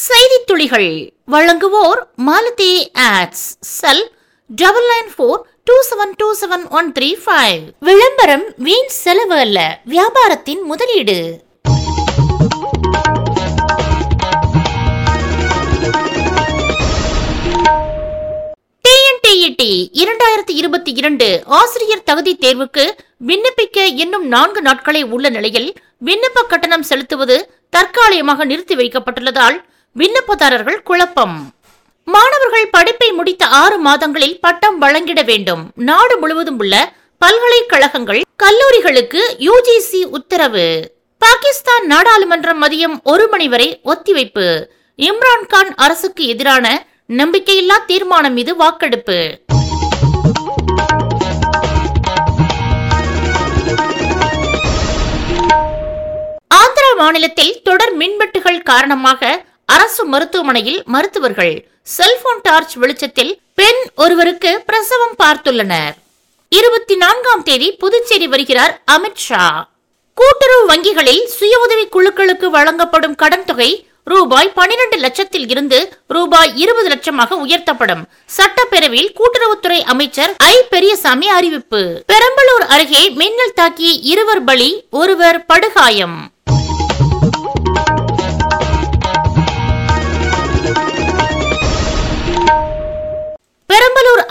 செய்தி துளிகள் வழங்குவோர் Malathi ads cell double nine four two seven two seven one three five. விளம்பரம் வீண் செலவு அல்ல வியாபாரத்தின் முதலீடு. டிஎன்டிஇடி இரண்டாயிரத்தி இருபத்தி இரண்டு ஆசிரியர் தகுதி தேர்வுக்கு விண்ணப்பிக்க இன்னும் நான்கு நாட்களே உள்ள நிலையில் விண்ணப்ப கட்டணம் செலுத்துவது தற்காலிகமாக நிறுத்தி வைக்கப்பட்டுள்ளதால் விண்ணப்பதாரர்கள் குழப்பம். மாணவர்கள் படிப்பை முடித்த ஆறு மாதங்களில் பட்டம் வழங்கிட வேண்டும். நாடு முழுவதும் உள்ள பல்கலைக்கழகங்கள் கல்லூரிகளுக்கு யுஜிசி உத்தரவு. பாகிஸ்தான் நாடாளுமன்றம் மதியம் ஒரு மணி வரை ஒத்திவைப்பு. இம்ரான்கான் அரசுக்கு எதிரான நம்பிக்கையில்லா தீர்மானம் மீது வாக்கெடுப்பு. ஆந்திரா மாநிலத்தில் தொடர் மின்வெட்டுகள் காரணமாக அரசு மருத்துவமனையில் மருத்துவர்கள் செல்போன் டார்ச் வெளிச்சத்தில் பெண் ஒருவருக்கு பிரசவம் பார்த்துள்ளனர். இருபத்தி நான்காம் தேதி புதுச்சேரி வருகிறார் அமித்ஷா கூட்டுறவு வங்கிகளில் சுய உதவி குழுக்களுக்கு வழங்கப்படும் கடன் தொகை ரூபாய் பனிரெண்டு லட்சத்தில் இருந்து ரூபாய் இருபது லட்சமாக உயர்த்தப்படும். சட்டப்பேரவையில் கூட்டுறவுத்துறை அமைச்சர் ஐ பெரியசாமி அறிவிப்பு. பெரம்பலூர் அருகே மின்னல் தாக்கி இருவர் பலி ஒருவர் படுகாயம்.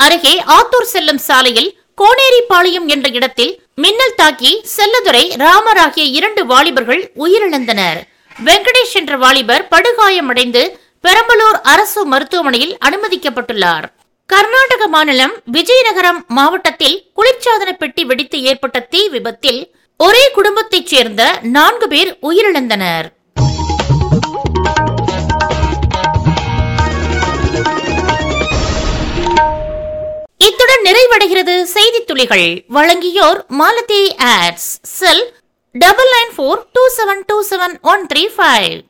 அருகே ஆத்தூர் செல்லும் சாலையில் கோனேரிபாளையம் என்ற இடத்தில் மின்னல் தாக்கி செல்லதுரை ராமர் ஆகிய இரண்டு வாலிபர்கள் உயிரிழந்தனர். வெங்கடேஷ் என்ற வாலிபர் படுகாயமடைந்து பெரம்பலூர் அரசு மருத்துவமனையில் அனுமதிக்கப்பட்டுள்ளார். கர்நாடக மாநிலம் விஜயநகரம் மாவட்டத்தில் குளிர்சாதன பெட்டி வெடித்து ஏற்பட்ட தீ விபத்தில் ஒரே குடும்பத்தைச் சேர்ந்த நான்கு பேர் உயிரிழந்தனர். நிறைவடைகிறது செய்தித் துளிகள் வழங்கியோர் Malathi ads. Cell double nine four two seven two seven one three five.